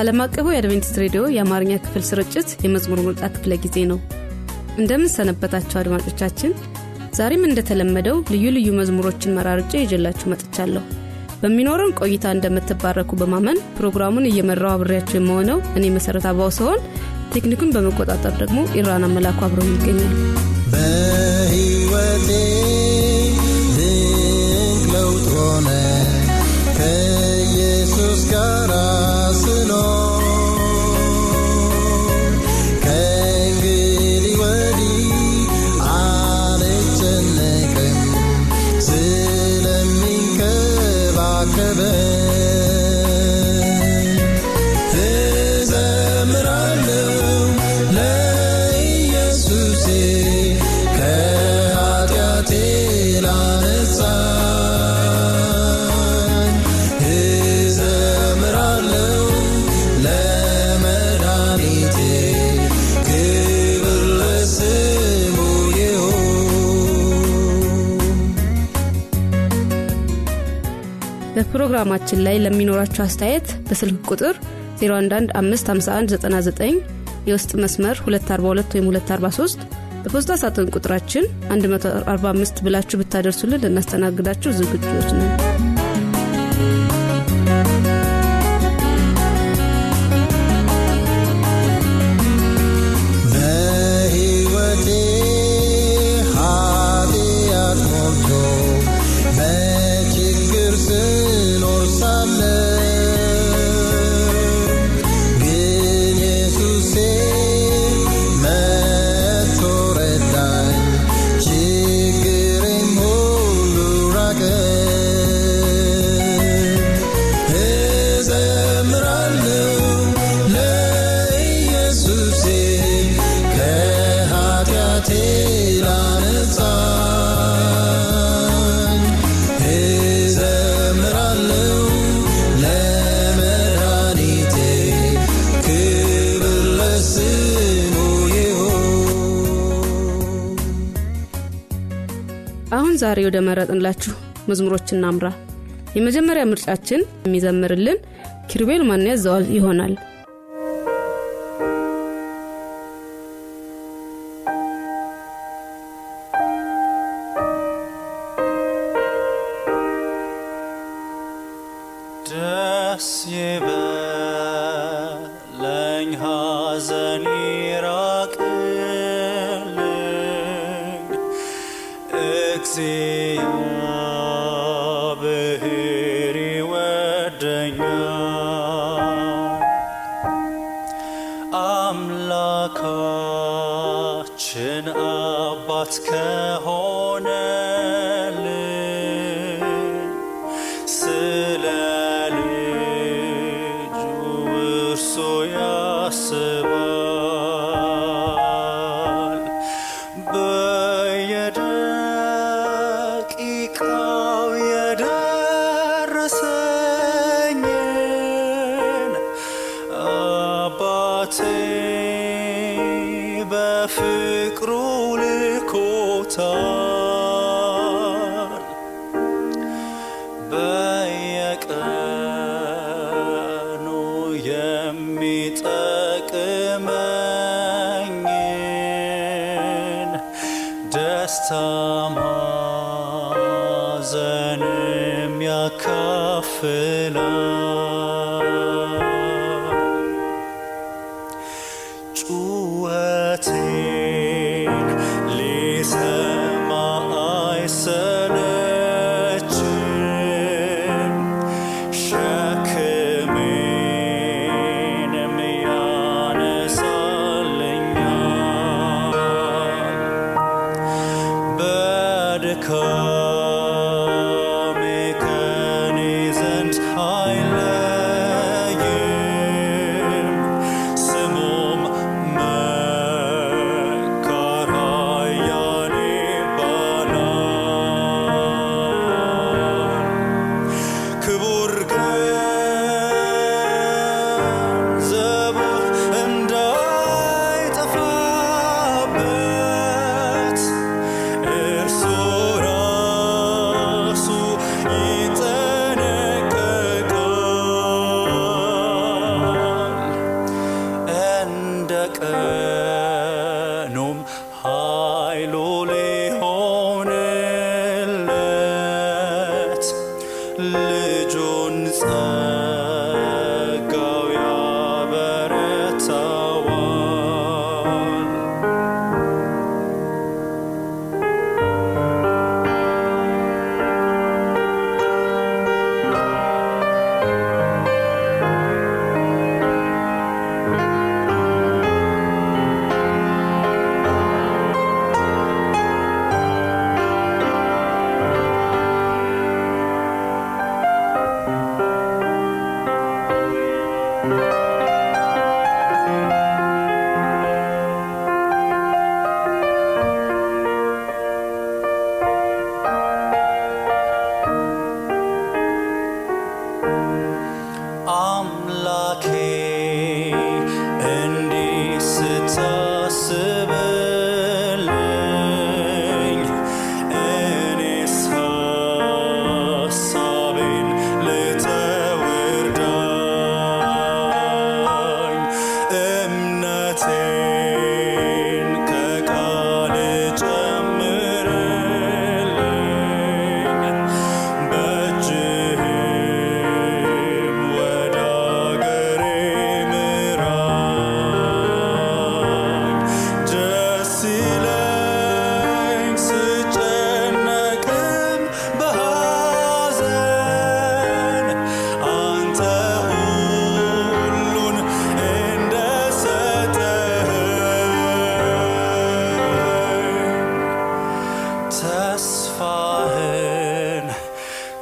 ዓለም አቀፉ የአድቬንቲስት ሬዲዮ የአማርኛ ክፍል ስርጭት የመዝሙር ምርጫ ክፍለ ጊዜ ነው። እንደምን ሰነበታችሁ አድማጮቻችን። ዛሬም እንደተለመደው ልዩ ልዩ መዝሙሮችን መራርጬ ይዤላችሁ መጥቻለሁ። በሚኖረን ቆይታ እንደምትባረኩ በማመን ፕሮግራሙን እየመራው አብሬያቸው የመሆነው እኔ መሠረት አባው ሲሆን ቴክኒኩን በመቆጣጠር ደግሞ ኢራን አመላኩ አብረው ይገኛል። በሕይወቴ ድንቅ ለውጥ ሆነ sus caras enormes. በፕሮግራማችን ላይ ለሚኖራችሁ አስተያየት በስልክ ቁጥር 01155199 የውስጥ መስመር 242 ወይም 243 በፖስታ ሳጥን ቁጥራችን 145 ብላችሁ ብታደርሱልን ልናስተናግዳችሁ ዝግጆች ነን። አሁን ዛሬ ወደ መረጥንላችሁ መዝሙሮች እናምራ። የመጀመሪያ ምርጫችን የሚዘምርልን ኪሩቤል ማን ያዘዋል ይሆናል።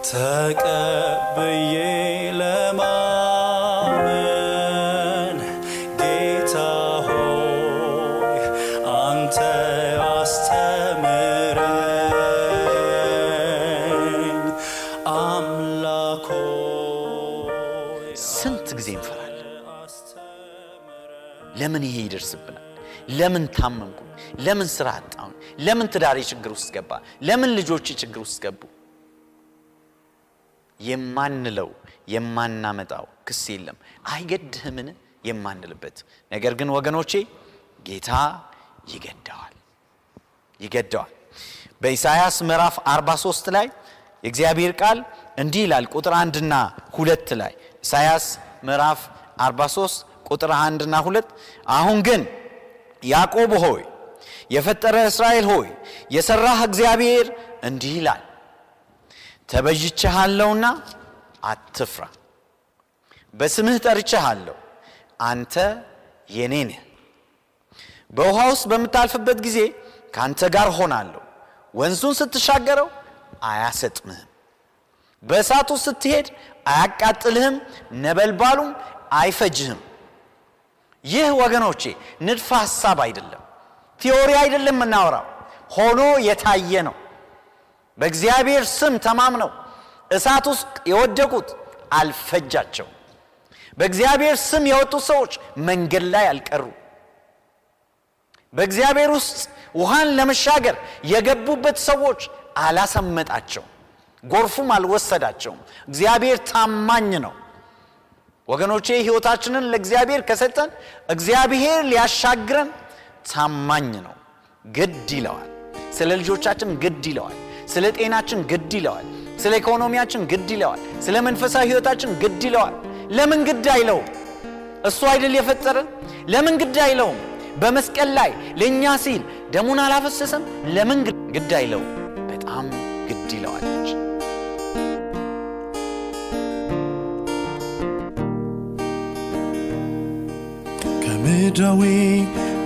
ተቀብዬ ለማመን ጌታ ሆይ አንተ አስተምረኝ አምላክ ሆይ ስንት ጊዜ እንፈራለን። ለምን ይሄ ይደርስብናል? ለምን ታመምኩ? ለምን ስራ አጣሁኝ? ለምን ትዳሬ ችግር ውስጥ ገባ? ለምን ልጆቼ ችግር ውስጥ ገቡ? የማንለው የማናመጣው ክስ የለም። አይገድህምን የማንልበት ነገር ግን ወገኖቼ ጌታ ይገደዋል ይገደዋል። በኢሳይያስ ምዕራፍ 43 ላይ የእግዚአብሔር ቃል እንዲህ ይላል። ቁጥር አንድና ሁለት ላይ ኢሳይያስ ምዕራፍ 43 ቁጥር አንድና ሁለት አሁን ግን ያዕቆብ ሆይ የፈጠረ እስራኤል ሆይ የሠራህ እግዚአብሔር እንዲህ ይላል ተበጅቼሃለሁና አትፍራ። በስምህ ጠርቼሃለሁ አንተ የኔ ነህ። በውሃ ውስጥ በምታልፍበት ጊዜ ከአንተ ጋር ሆናለሁ ወንዙን ስትሻገረው አያሰጥምህም። ውስጥ ስትሄድ አያቃጥልህም ነበልባሉም አይፈጅህም። ይህ ወገኖቼ ንድፈ ሐሳብ አይደለም ቲዎሪ አይደለም የምናወራው። ሆኖ የታየ ነው በእግዚአብሔር ስም ተማምነው እሳት ውስጥ የወደቁት አልፈጃቸው በእግዚአብሔር ስም የወጡ ሰዎች መንገድ ላይ አልቀሩ። በእግዚአብሔር ውስጥ ውሃን ለመሻገር የገቡበት ሰዎች አላሰመጣቸው ጎርፉም አልወሰዳቸውም። እግዚአብሔር ታማኝ ነው። ወገኖቼ ህይወታችንን ለእግዚአብሔር ከሰጠን እግዚአብሔር ሊያሻግረን ታማኝ ነው። ግድ ይለዋል። ስለ ልጆቻችን ግድ ይለዋል ስለ ጤናችን ግድ ይለዋል። ስለ ኢኮኖሚያችን ግድ ይለዋል። ስለ መንፈሳዊ ህይወታችን ግድ ይለዋል። ለምን ግድ አይለውም? እሱ አይደል የፈጠረን? ለምን ግድ አይለውም? በመስቀል ላይ ለእኛ ሲል ደሙን አላፈሰሰም? ለምን ግድ አይለውም? በጣም ግድ ይለዋለች ከምድራዊ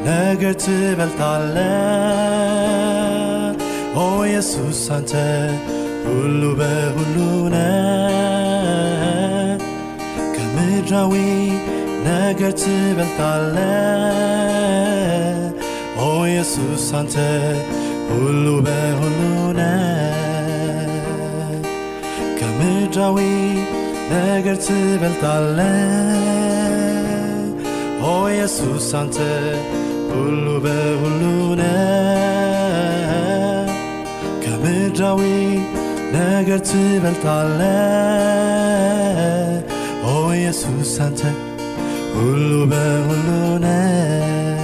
ነገር ትበልጣለ ኦ ኢየሱስ አንተ ሁሉ በሁሉ ነ ከምድራዊ ነገር ትበልጣለ ኦ ኢየሱስ አንተ ሁሉ በሁሉ ነ ከምድራዊ ነገር ትበልጣለ ኦ ኢየሱስ አንተ ሁሉ በሁሉ ነ ከምድራዊ ነገር ትበልጣለ ኦ ኢየሱስ አንተ ሁሉ በሁሉ ነህ።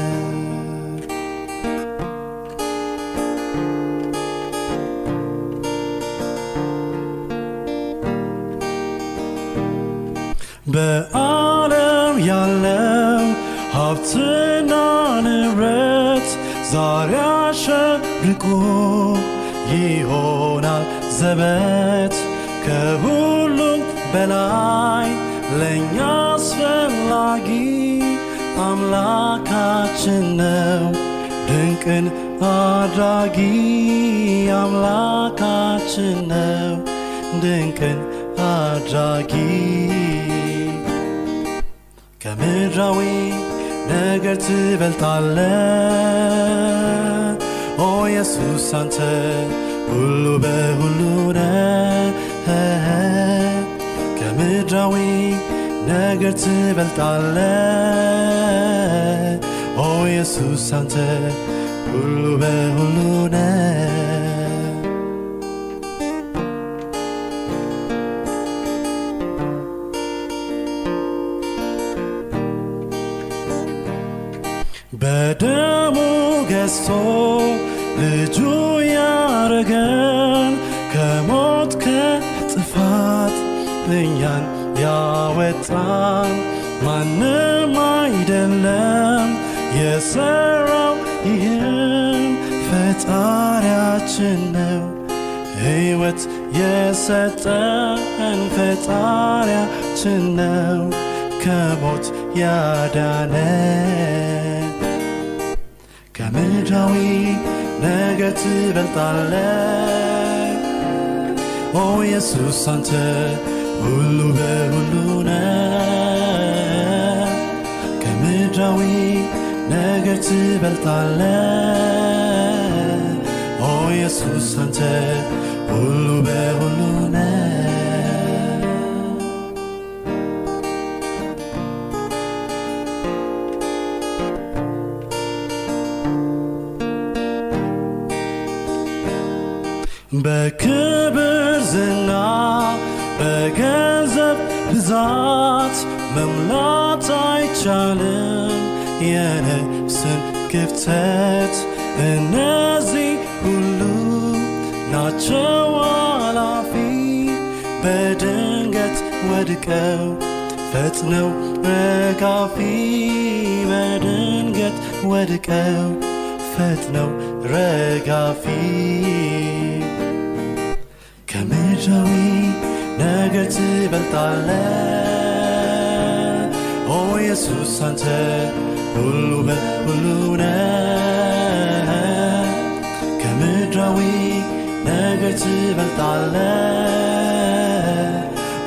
በዓለም ያለው ሀብትና ንብረት ዛሬ አሸብርቆ ይሆናል ዘበት ከሁሉም በላይ ለእኛ አስፈላጊ አምላካችን ነው። ድንቅን አድራጊ አምላካችን ነው። ድንቅን አድራጊ ከምድራዊ ነገር ትበልጣለ ኦ ኢየሱስ አንተ ሁሉ በሁሉ ነህ ከምድራዊ ነገር ትበልጣለ ኦ ኢየሱስ አንተ ሁሉ በሁሉ ነህ በደሙ ገዝቶ ልጁ ያረገን ከሞት ከጥፋት እኛን ያወጣን ማንም አይደለም የሰራው ይህም ፈጣሪያችን ነው። ሕይወት የሰጠን ፈጣሪያችን ነው ከሞት ያዳነን። ከምድራዊ ነገር ትበልጣለ ኦ ኢየሱስ አንተ ሁሉ በሁሉ ነህ። ከምድራዊ ነገር ትበልጣለ ኦ ኢየሱስ አንተ ሁሉ በሁሉ በክብር ዝና በገንዘብ ብዛት መሙላት አይቻልም። የነፍስን ክፍተት እነዚህ ሁሉ ናቸው አላፊ በድንገት ወድቀው ፈጥነው ረጋፊ። በድንገት ወድቀው ፈጥነው ረጋፊ ከምድራዊ ነገር ትበልጣለ ኦ ኢየሱስ አንተ ሁሉ በሁሉ ነህ። ከምድራዊ ነገር ትበልጣለ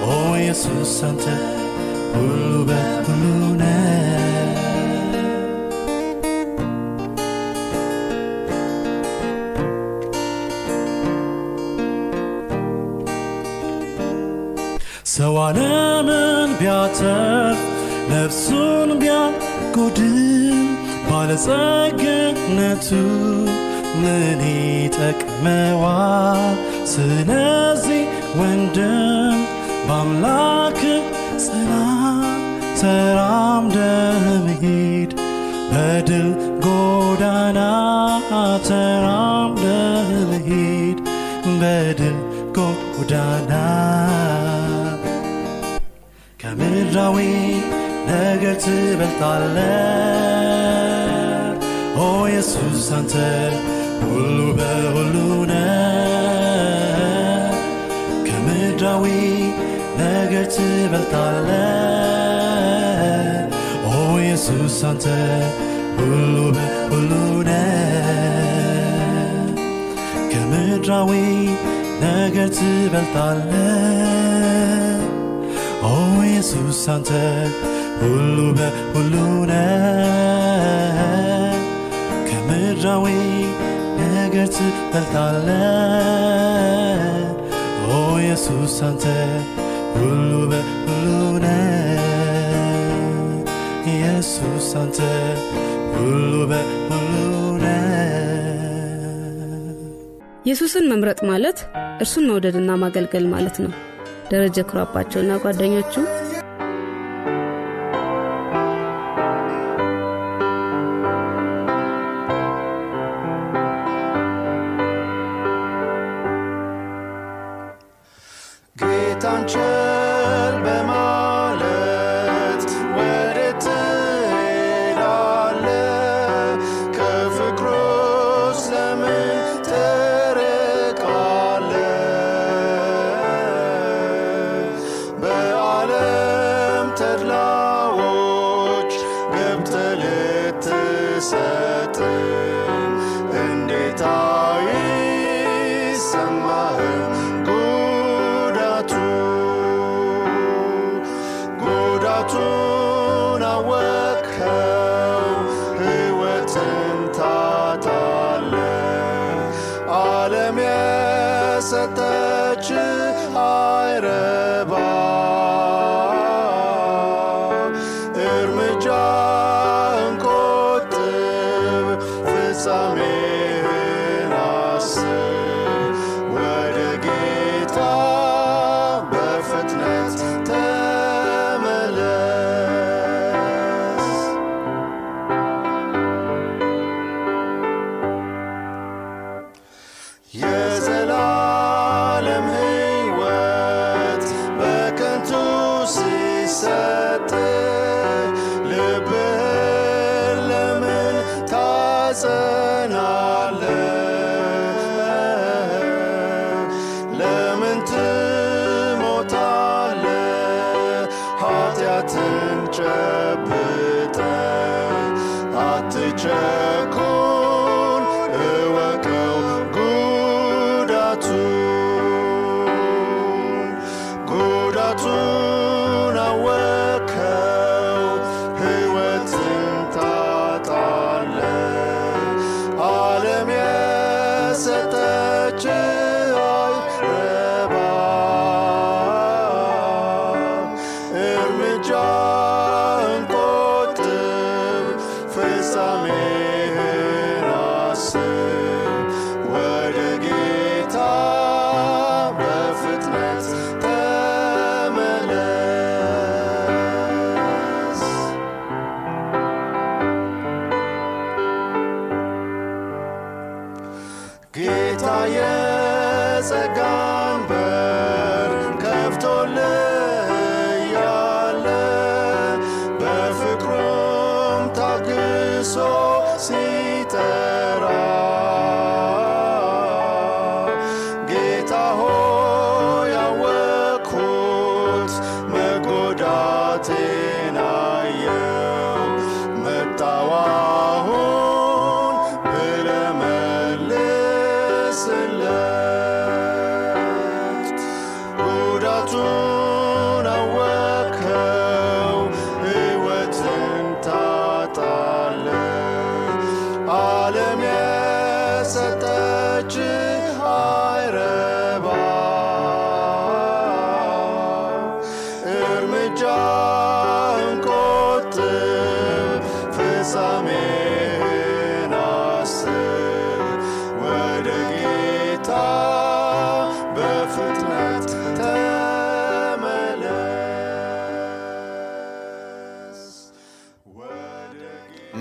ኦ ኢየሱስ አንተ ሁሉ በሁሉ ነህ ቢያተርፍ ነፍሱን ቢያጎድል ባለጸግነቱ ምን ይጠቅመዋል? ስለዚህ ወንድም በአምላክ ጽና፣ ተራምደህ ሂድ በድል ጎዳና ተራምደህ ሂድ በድል ጎዳና ከምድራዊ ነገር ትበልጣለ ኦ ኢየሱስ አንተ ሁሉ በሁሉ ነህ። ከምድራዊ ነገር ትበልጣለ ኦ ኢየሱስ አንተ ሁሉ በሁሉ ነህ። ከምድራዊ ነገር ትበልጣለ ኦ ኢየሱስ አንተ ሁሉ በሁሉ ነህ ከምድራዊ ነገር ትበልጣለ ኦ ኢየሱስ አንተ ሁሉ በሁሉ ነህ ኢየሱስ አንተ መምረጥ ማለት እርሱን መውደድና ማገልገል ማለት ነው። ደረጀ ኩራባቸውና ጓደኞቹ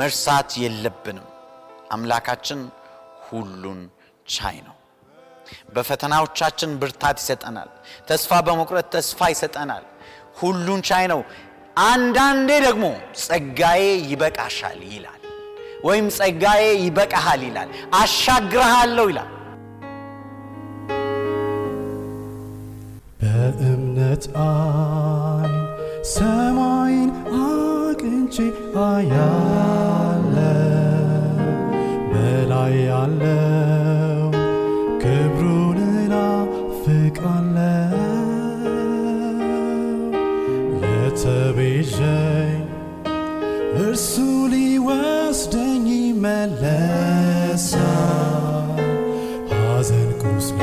መርሳት የለብንም። አምላካችን ሁሉን ቻይ ነው። በፈተናዎቻችን ብርታት ይሰጠናል። ተስፋ በመቁረጥ ተስፋ ይሰጠናል። ሁሉን ቻይ ነው። አንዳንዴ ደግሞ ጸጋዬ ይበቃሻል ይላል፣ ወይም ጸጋዬ ይበቃሃል ይላል፣ አሻግረሃለሁ ይላል። በእምነት አይን ሰማ አቅንቼ አያለው በላይ ያለው ክብሩን ናፍቃለው የተቤዠኝ እርሱ ሊወስደኝ መለሳ ሐዘን ቁስሌ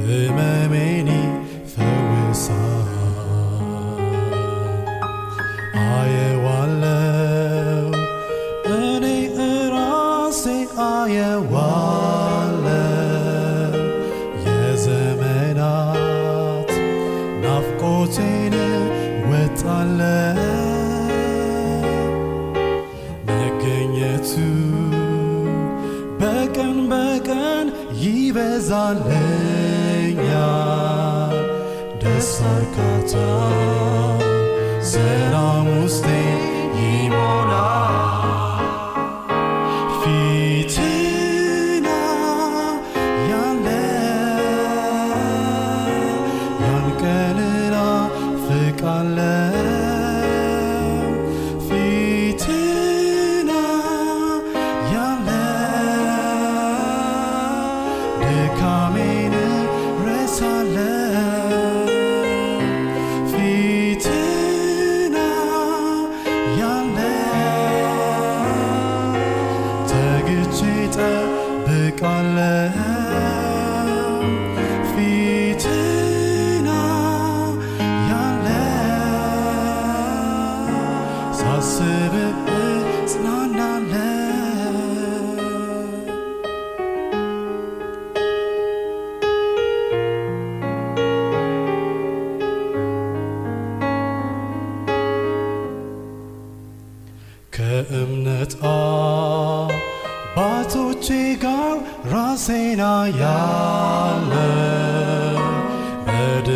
ህመሜ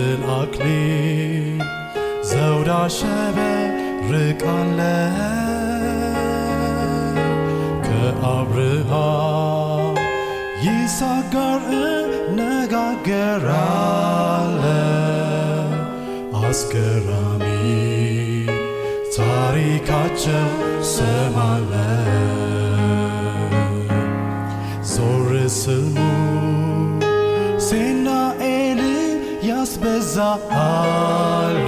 በድል አክሊል ዘውድ አሸበርቃለ ከአብርሃም ይስሐቅ ጋር እነጋገራለ አስገራሚ ታሪካቸው ሰማለ zahar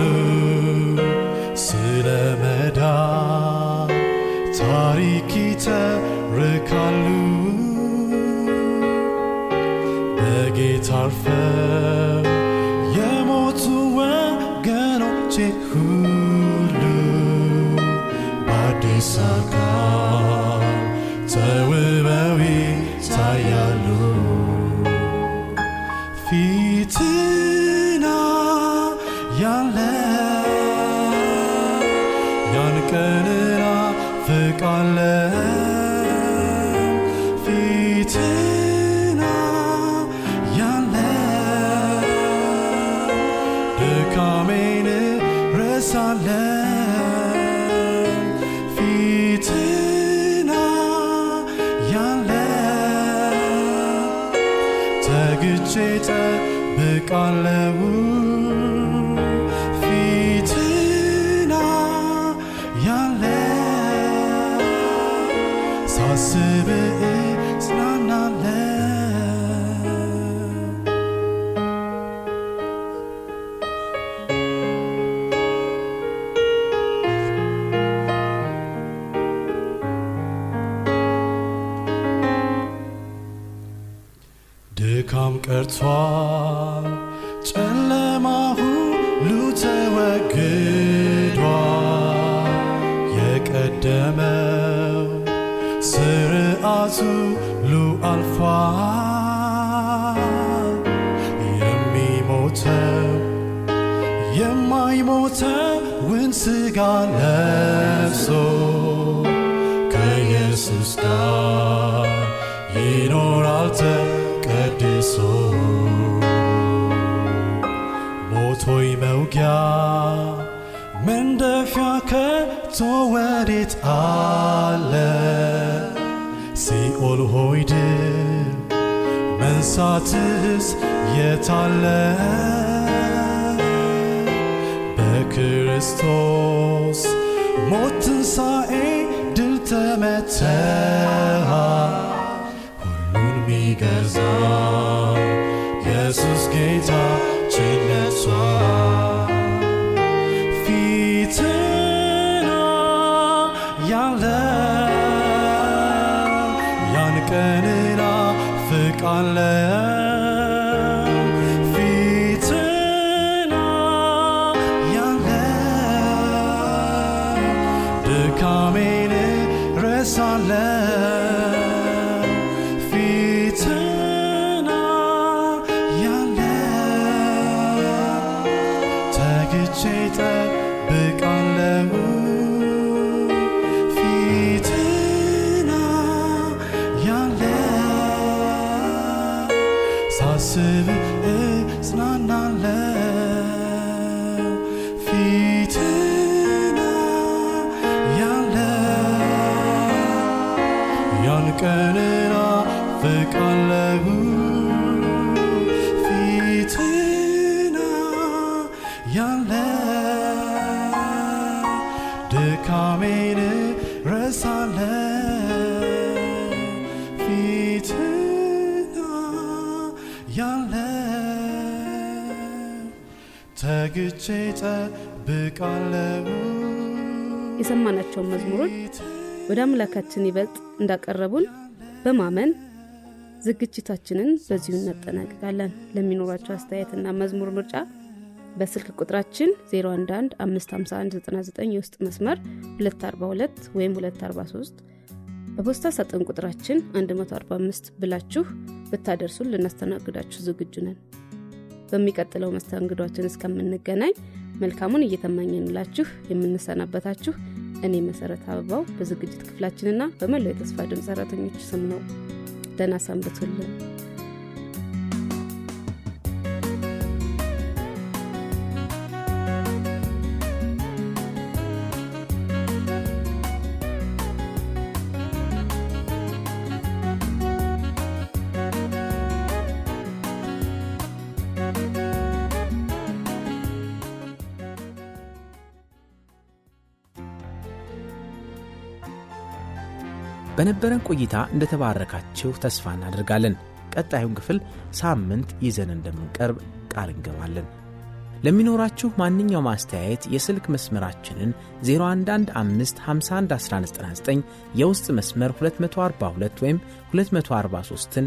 ቀርቷል፣ ጨለማ ሁሉ ተወግዷል። የቀደመው ስርዓቱ ሁሉ አልፏል። የሚሞተው የማይሞተውን ሥጋ ከቶ ወዴት አለ? ሲኦል ሆይ ድል መንሳትስ የታለ? በክርስቶስ ሞት ትንሣኤ ድል ተመተሃል። ሁሉን ሚገዛ ሳስብ እጽናናለው ፊትና ያለ ያን ቀንና ፍቃለው ተግቼ ጠብቃለው የሰማናቸውን መዝሙሮች ወደ አምላካችን ይበልጥ እንዳቀረቡን በማመን ዝግጅታችንን በዚሁ እናጠናቅቃለን። ለሚኖራቸው አስተያየትና መዝሙር ምርጫ በስልክ ቁጥራችን 011 የውስጥ መስመር 242 ወይም 243 በፖስታ ሳጥን ቁጥራችን 145 ብላችሁ ብታደርሱን ልናስተናግዳችሁ ዝግጁ ነን። በሚቀጥለው መስተንግዷችን እስከምንገናኝ መልካሙን እየተመኘንላችሁ የምንሰናበታችሁ እኔ መሰረት አበባው በዝግጅት ክፍላችንና በመላው የተስፋ ድምፅ ሰራተኞች ስም ነው። ደህና ሰንብቱልን። በነበረን ቆይታ እንደተባረካችሁ ተስፋ እናደርጋለን። ቀጣዩን ክፍል ሳምንት ይዘን እንደምንቀርብ ቃል እንገባለን። ለሚኖራችሁ ማንኛውም አስተያየት የስልክ መስመራችንን 0115511199 የውስጥ መስመር 242 ወይም 243ን